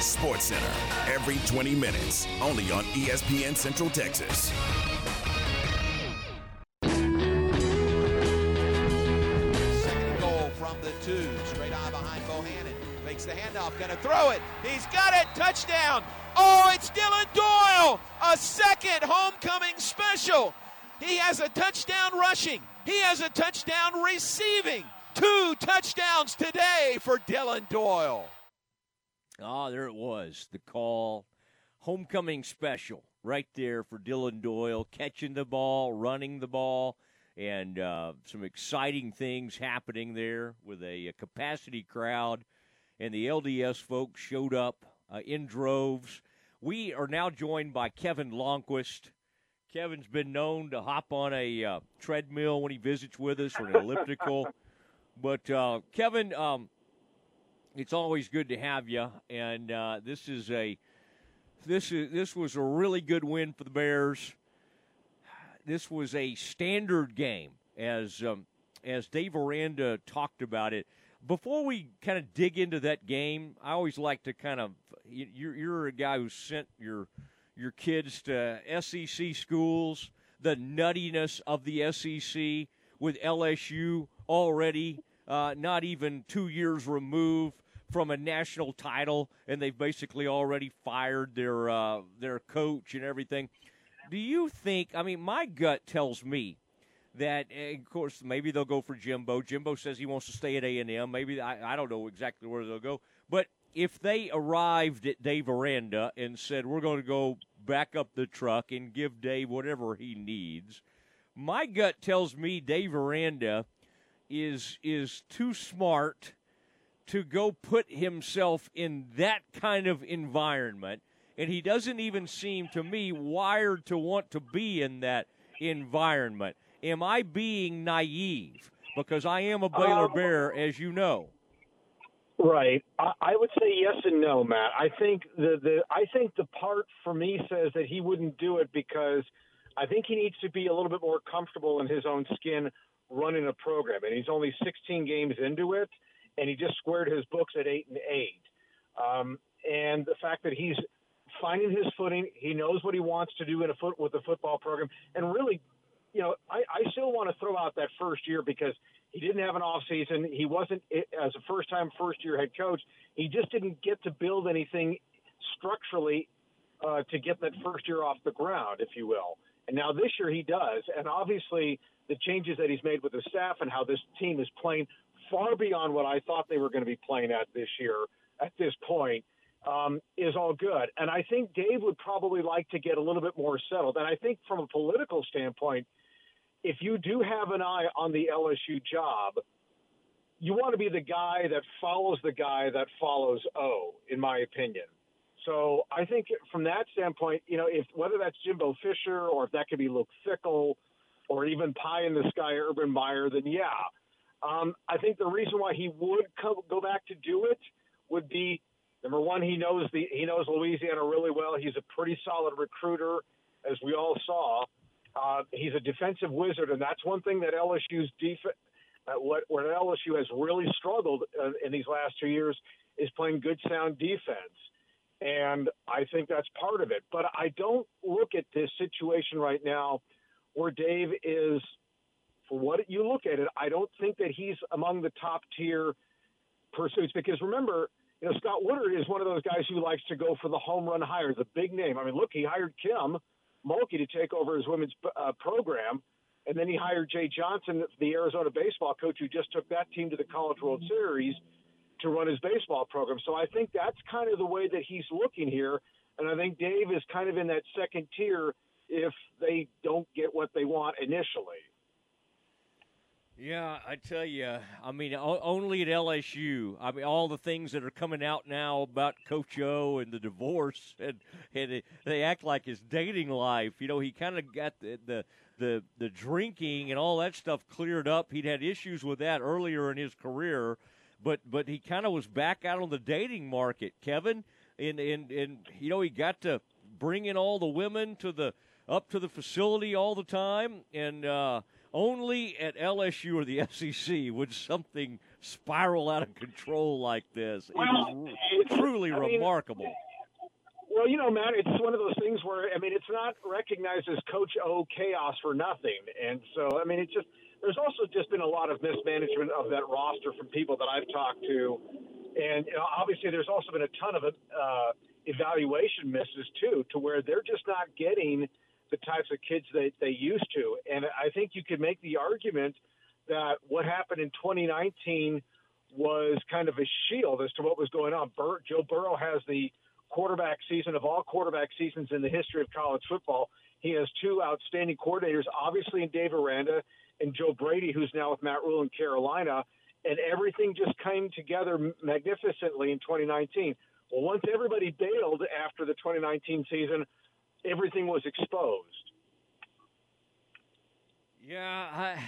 Sports Center, every 20 minutes, only on ESPN Central Texas. Second goal from the two. Straight eye behind Bohanon. Fakes the handoff. Gonna throw it. He's got it. Touchdown. Oh, it's Dylan Doyle. A second homecoming special. He has a touchdown rushing. He has a touchdown receiving. Two touchdowns today for Dylan Doyle. Ah, there it was. The call. Homecoming special right there for Dylan Doyle, catching the ball, running the ball, and uh, some exciting things happening there with a, a, capacity crowd. And the LDS folks showed up uh, in droves. We are now joined by Kevin Lonnquist. Kevin's been known to hop on a uh, treadmill when he visits with us or an elliptical. but uh, Kevin, um, it's always good to have you. And uh, this is a this is this was a really good win for the Bears. This was a standard game, as um, as Dave Aranda talked about it. Before we kind of dig into that game, I always like to kind of you're, you're a guy who sent your your kids to SEC schools, the nuttiness of the SEC with LSU already uh, not even two years removed from a national title, and they've basically already fired their uh, their coach and everything. Do you think? I mean, my gut tells me that, eh, of course, maybe they'll go for Jimbo. Jimbo says he wants to stay at A and M. Maybe I, I don't know exactly where they'll go, but if they arrived at Dave Aranda and said we're going to go back up the truck and give Dave whatever he needs, my gut tells me Dave Aranda is is too smart to go put himself in that kind of environment. And he doesn't even seem to me wired to want to be in that environment. Am I being naive? Because I am a Baylor um, Bear, as you know. Right. I, I would say yes and no, Matt. I think the, the I think the part for me says that he wouldn't do it because I think he needs to be a little bit more comfortable in his own skin running a program, and he's only 16 games into it and he just squared his books at eight and eight. Um, and the fact that he's finding his footing, he knows what he wants to do in a foot with the football program, and really, you know, I, I still want to throw out that first year because he didn't have an off season. He wasn't as a first time first year head coach. He just didn't get to build anything structurally uh, to get that first year off the ground, if you will. And now this year he does, and obviously the changes that he's made with the staff and how this team is playing far beyond what I thought they were going to be playing at this year at this point um, is all good. And I think Dave would probably like to get a little bit more settled. And I think from a political standpoint, if you do have an eye on the LSU job, you want to be the guy that follows the guy that follows O, in my opinion. So I think from that standpoint, you know, if whether that's Jimbo Fisher or if that could be Luke Fickell or even pie in the sky Urban Meyer, then yeah, um, I think the reason why he would co- go back to do it would be number one, he knows the he knows Louisiana really well. He's a pretty solid recruiter, as we all saw. Uh, he's a defensive wizard, and that's one thing that LSU's defense. Uh, what where LSU has really struggled uh, in these last two years is playing good, sound defense, and I think that's part of it. But I don't look at this situation right now where Dave is for what you look at it, I don't think that he's among the top tier pursuits because remember, you know, Scott Woodward is one of those guys who likes to go for the home run hire, the big name. I mean, look, he hired Kim Mulkey to take over his women's uh, program, and then he hired Jay Johnson, the Arizona baseball coach, who just took that team to the College World Series to run his baseball program. So I think that's kind of the way that he's looking here, and I think Dave is kind of in that second tier if they don't get what they want initially. Yeah, I tell you, I mean, only at LSU. I mean, all the things that are coming out now about Coach O and the divorce, and and they act like his dating life. You know, he kind of got the, the the the drinking and all that stuff cleared up. He'd had issues with that earlier in his career, but but he kind of was back out on the dating market, Kevin. And and and you know, he got to bring in all the women to the up to the facility all the time, and. uh only at LSU or the SEC would something spiral out of control like this. Well, it is truly I mean, remarkable. Well, you know, Matt, it's one of those things where I mean, it's not recognized as Coach O chaos for nothing, and so I mean, it's just there's also just been a lot of mismanagement of that roster from people that I've talked to, and you know, obviously there's also been a ton of uh, evaluation misses too, to where they're just not getting the types of kids that they used to, and I think you could make the argument that what happened in 2019 was kind of a shield as to what was going on. Bur- Joe Burrow has the quarterback season of all quarterback seasons in the history of college football. He has two outstanding coordinators, obviously in Dave Aranda and Joe Brady, who's now with Matt Rhule in Carolina, and everything just came together magnificently in 2019. Well, once everybody bailed after the 2019 season, everything was exposed. Yeah, I,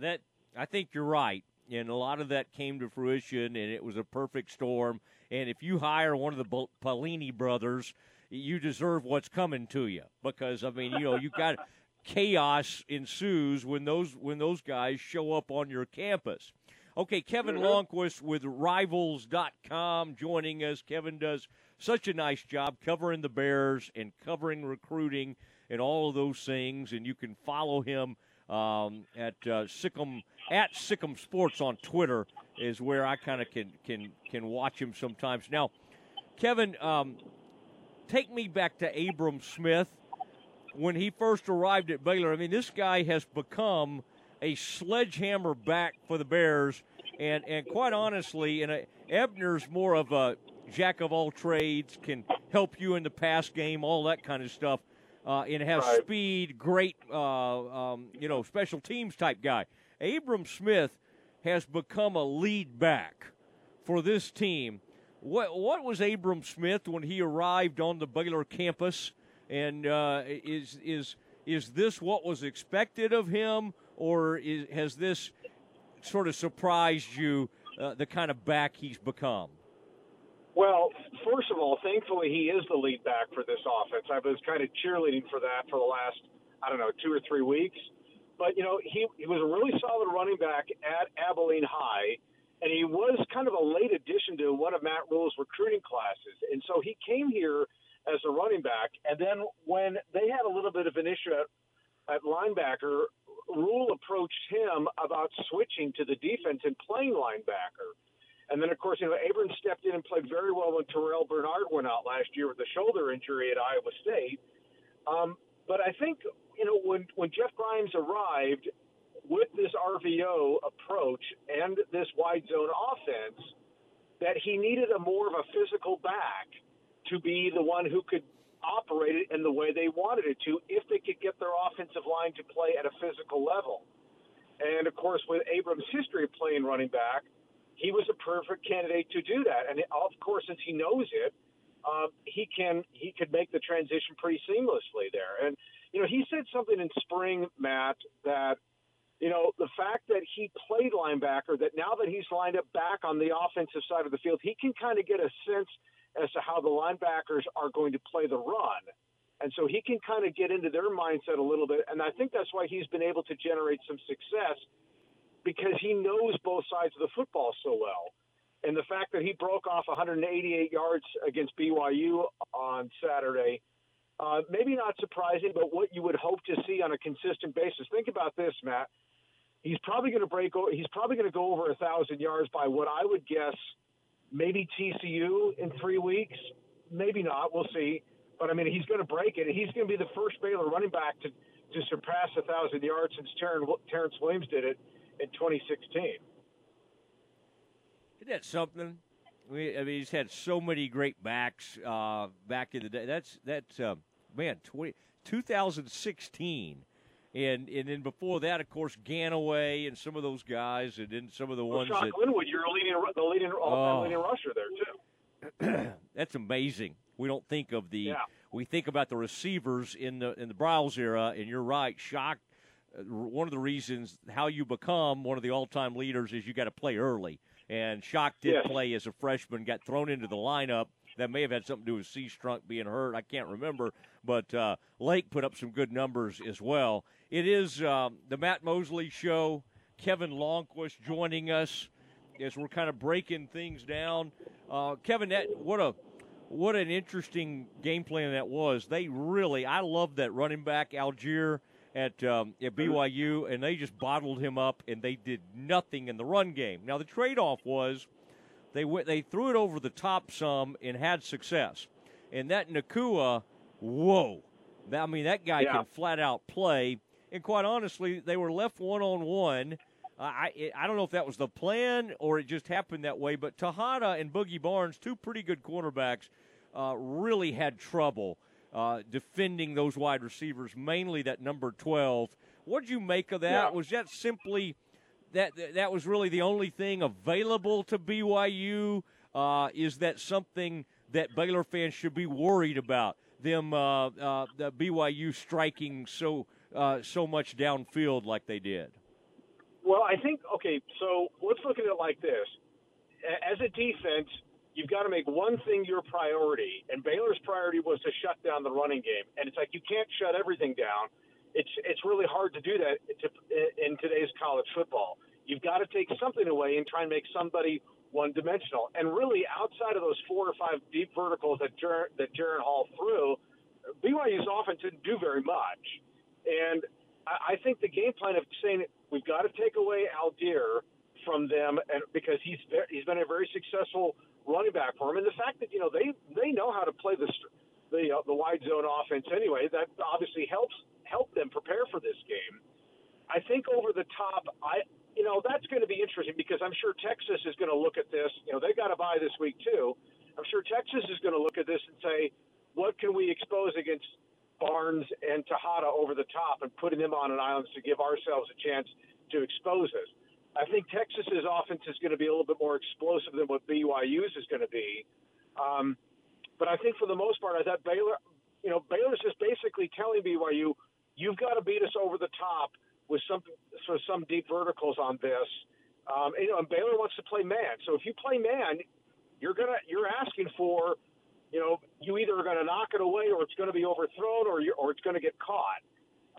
that I think you're right, and a lot of that came to fruition, and it was a perfect storm. And if you hire one of the Pelini brothers, you deserve what's coming to you because I mean, you know, you got chaos ensues when those when those guys show up on your campus. Okay, Kevin mm-hmm. Lonnquist with Rivals.com joining us. Kevin does such a nice job covering the Bears and covering recruiting and all of those things. And you can follow him um, at uh, Sikkim at Sikkim Sports on Twitter is where I kind of can can can watch him sometimes. Now, Kevin, um, take me back to Abram Smith when he first arrived at Baylor. I mean, this guy has become a sledgehammer back for the Bears, and and quite honestly, and Ebner's more of a jack of all trades, can help you in the pass game, all that kind of stuff, uh, and has right. speed, great, uh, um, you know, special teams type guy. Abram Smith has become a lead back for this team. What what was Abram Smith when he arrived on the Baylor campus? And uh, is is is this what was expected of him, or is, has this sort of surprised you? Uh, the kind of back he's become. Well, first of all, thankfully he is the lead back for this offense. I was kind of cheerleading for that for the last I don't know two or three weeks. But you know he he was a really solid running back at Abilene High, and he was kind of a late addition to one of Matt Rhule's recruiting classes. And so he came here as a running back. And then when they had a little bit of an issue at, at linebacker, Rhule approached him about switching to the defense and playing linebacker. And then, of course, you know, Abrams stepped in and played very well when Terrell Bernard went out last year with a shoulder injury at Iowa State. Um, but I think, you know, when, when Jeff Grimes arrived with this RPO approach and this wide zone offense, that he needed a more of a physical back to be the one who could operate it in the way they wanted it to if they could get their offensive line to play at a physical level. And of course, with Abrams' history of playing running back, he was a perfect candidate to do that. And of course, since he knows it, um, he can he could make the transition pretty seamlessly there. And you know, he said something in spring, Matt, that you know the fact that he played linebacker, that now that he's lined up back on the offensive side of the field, he can kind of get a sense as to how the linebackers are going to play the run. And so he can kind of get into their mindset a little bit. And I think that's why he's been able to generate some success because he knows both sides of the football so well. And the fact that he broke off 188 yards against BYU on Saturday, uh, maybe not surprising, but what you would hope to see on a consistent basis. Think about this, Matt. He's probably going to break. He's probably going to go over a thousand yards by what I would guess – maybe TCU in three weeks, maybe not. We'll see. But I mean, he's going to break it. He's going to be the first Baylor running back to to surpass a thousand yards since Terence Williams did it in 2016. Isn't that something? We, I mean, he's had so many great backs uh, back in the day. That's that's uh, man, 20, 2016 and and then before that, of course, Ganaway and some of those guys, and then some of the well, ones Shock that Linwood, you're leading the leading, oh. leading rusher there too. That's amazing. We don't think of the yeah. we think about the receivers in the in the Briles era, and you're right. Shock. One of the reasons how you become one of the all-time leaders is you got to play early. And Shock did yes. play as a freshman, got thrown into the lineup. That may have had something to do with Seastrunk being hurt. I can't remember. But uh, Lake put up some good numbers as well. It is um, the Matt Mosley Show. Kevin Lonnquist joining us as we're kind of breaking things down. Uh, Kevin, that, what a what an interesting game plan that was. They really, I love that running back Allgeier at um, at BYU, and they just bottled him up, and they did nothing in the run game. Now the trade off was they went, they threw it over the top some and had success, and that Nacua, whoa, I mean that guy Yeah. can flat out play. And quite honestly, they were left one on one. I I don't know if that was the plan or it just happened that way, but Texada and Boogie Barnes, two pretty good cornerbacks, uh, really had trouble uh, defending those wide receivers, mainly that number twelve. What did you make of that? Yeah. Was that simply that that was really the only thing available to BYU? Uh, is that something that Baylor fans should be worried about? Them uh, uh, the BYU striking so uh, so much downfield like they did. Well, I think okay. So let's look at it like this: as a defense, you've got to make one thing your priority, and Baylor's priority was to shut down the running game. And it's like you can't shut everything down. It's it's really hard to do that to, in today's college football. You've got to take something away and try and make somebody one dimensional. And really, outside of those four or five deep verticals that Jer- that Jaren Hall threw, BYU's offense didn't do very much. And I, I think the game plan of saying we've got to take away Allgeier from them, and because he's he's been a very successful running back for him, and the fact that you know they they know how to play the the uh, the wide zone offense anyway, that obviously helps help them prepare for this game. I think over the top, I you know that's going to be interesting because I'm sure Texas is going to look at this. You know they got to buy this week too. I'm sure Texas is going to look at this and say, what can we expose against Barnes and Texada over the top and putting them on an island to give ourselves a chance to expose us. I think Texas's offense is going to be a little bit more explosive than what BYU's is going to be. Um, but I think for the most part, I thought Baylor, you know, Baylor's just basically telling BYU, you've got to beat us over the top with some so some deep verticals on this. Um, and, you know, and Baylor wants to play man. So if you play man, you're gonna you're asking for you know, you either are going to knock it away or it's going to be overthrown or you or it's going to get caught.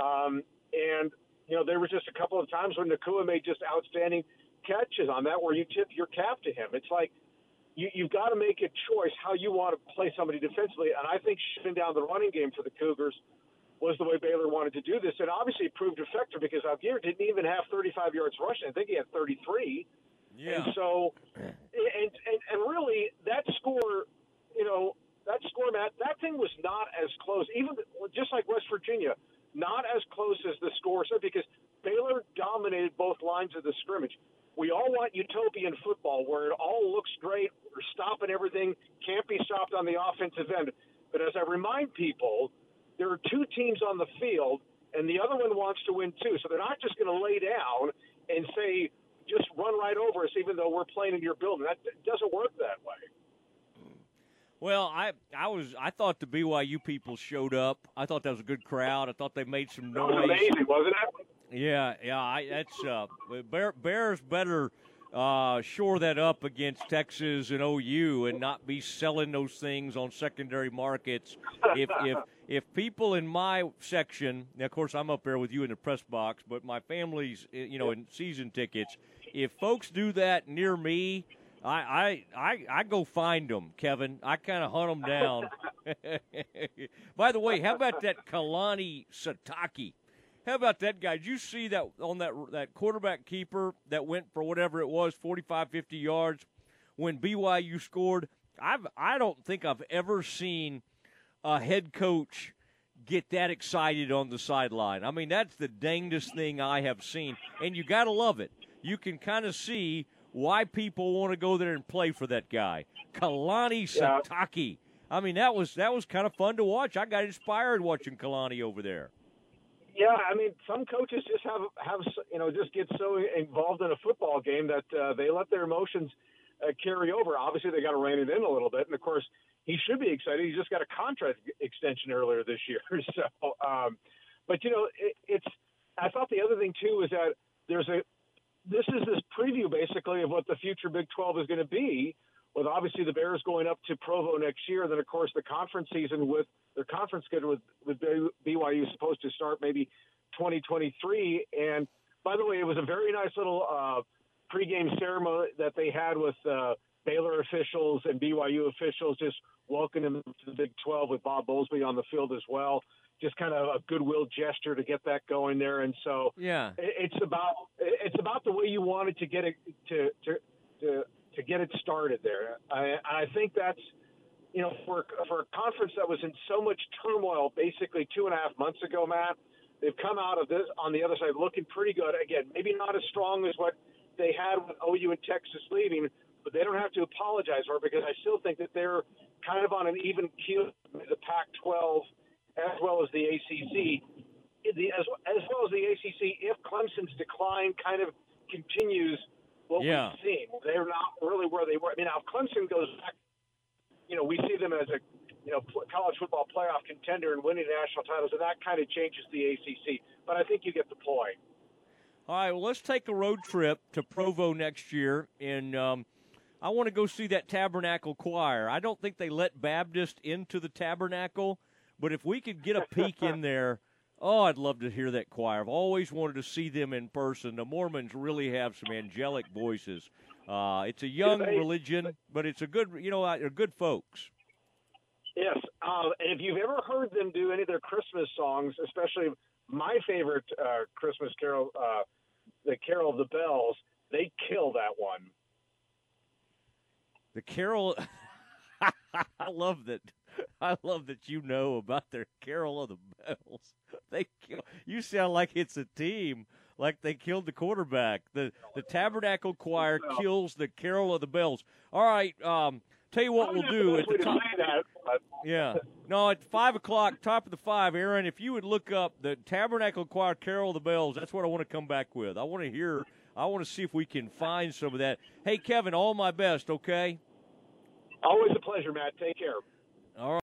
Um, and you know, there was just a couple of times when Nacua made just outstanding catches on that where you tip your cap to him. It's like you, you've got to make a choice how you want to play somebody defensively. And I think shutting down the running game for the Cougars was the way Baylor wanted to do this. And obviously it proved effective because Allgeier didn't even have 35 yards rushing. I think he had 33. Yeah. And so, and, and, and really, that score, you know, that score, Matt, that thing was not as close, even just like West Virginia, not as close as the score said because Baylor dominated both lines of the scrimmage. We all want utopian football where it all looks great, we're stopping everything, can't be stopped on the offensive end. But as I remind people, there are two teams on the field, and the other one wants to win too. So they're not just going to lay down and say, just run right over us, even though we're playing in your building. That doesn't work that way. Well, I I was I thought the BYU people showed up. I thought that was a good crowd. I thought they made some That was noise. amazing, wasn't it? Yeah, yeah. I, that's uh, Bear, Bears better uh, shore that up against Texas and OU and not be selling those things on secondary markets. If if if people in my section, now of course I'm up there with you in the press box, but my family's eh, you know in season tickets. If folks do that near me, I I I, I go find them, Kevin. I kind of hunt them down. By the way, how about that Kalani Sitake? How about that guy? Did you see that on that that quarterback keeper that went for whatever it was, 45, 50 yards when BYU scored? I've I don't think I've ever seen a head coach get that excited on the sideline. I mean, that's the dangest thing I have seen, and you got to love it. You can kind of see why people want to go there and play for that guy, Kalani Yeah. Sitake. I mean, that was that was kind of fun to watch. I got inspired watching Kalani over there. Yeah, I mean, some coaches just have have you know just get so involved in a football game that uh, they let their emotions uh, carry over. Obviously, they got to rein it in a little bit, and of course, he should be excited. He just got a contract extension earlier this year, so. Um, but you know, it, it's. I thought the other thing too is that there's a. This is this preview basically of what the future Big 12 is going to be. With obviously the Bears going up to Provo next year, then of course the conference season with their conference schedule with, with BYU is supposed to start maybe 2023. And by the way, it was a very nice little uh, pregame ceremony that they had with uh, Baylor officials and BYU officials just welcoming them to the Big 12 with Bob Bowlesby on the field as well. Just kind of a goodwill gesture to get that going there, and so yeah, it's about it's about the way you wanted to get it to to to, to get it started there. I, I think that's you know for for a conference that was in so much turmoil basically two and a half months ago, Matt. They've come out of this on the other side looking pretty good. Again, maybe not as strong as what they had with OU and Texas leaving, but they don't have to apologize for it because I still think that they're kind of on an even keel with the Pac-12 as well as the ACC. The, as, as well as the ACC, if Clemson's decline kind of continues what yeah. we've seen, they're not really where they were. I mean, now if Clemson goes back, you know, we see them as a you know college football playoff contender and winning national titles, and that kind of changes the ACC. But I think you get the point. All right, well, let's take a road trip to Provo next year, and um, I want to go see that Tabernacle Choir. I don't think they let Baptist into the Tabernacle, but if we could get a peek in there, oh, I'd love to hear that choir. I've always wanted to see them in person. The Mormons really have some angelic voices. Uh, it's a young religion, but it's a good, you know, they're good folks. Yes, uh, and if you've ever heard them do any of their Christmas songs, especially my favorite uh, Christmas carol, uh, the Carol of the Bells, they kill that one. The Carol, I love that. I love that you know about their Carol of the Bells. They, you sound like it's a team, like they killed the quarterback. the The Tabernacle Choir kills the Carol of the Bells. All right, um, tell you what we'll do at the top. Yeah, no, at five o'clock, top of the five, Aaron. If you would look up the Tabernacle Choir, Carol of the Bells, that's what I want to come back with. I want to hear. I want to see if we can find some of that. Hey, Kevin, all my best. Okay. Always a pleasure, Matt. Take care.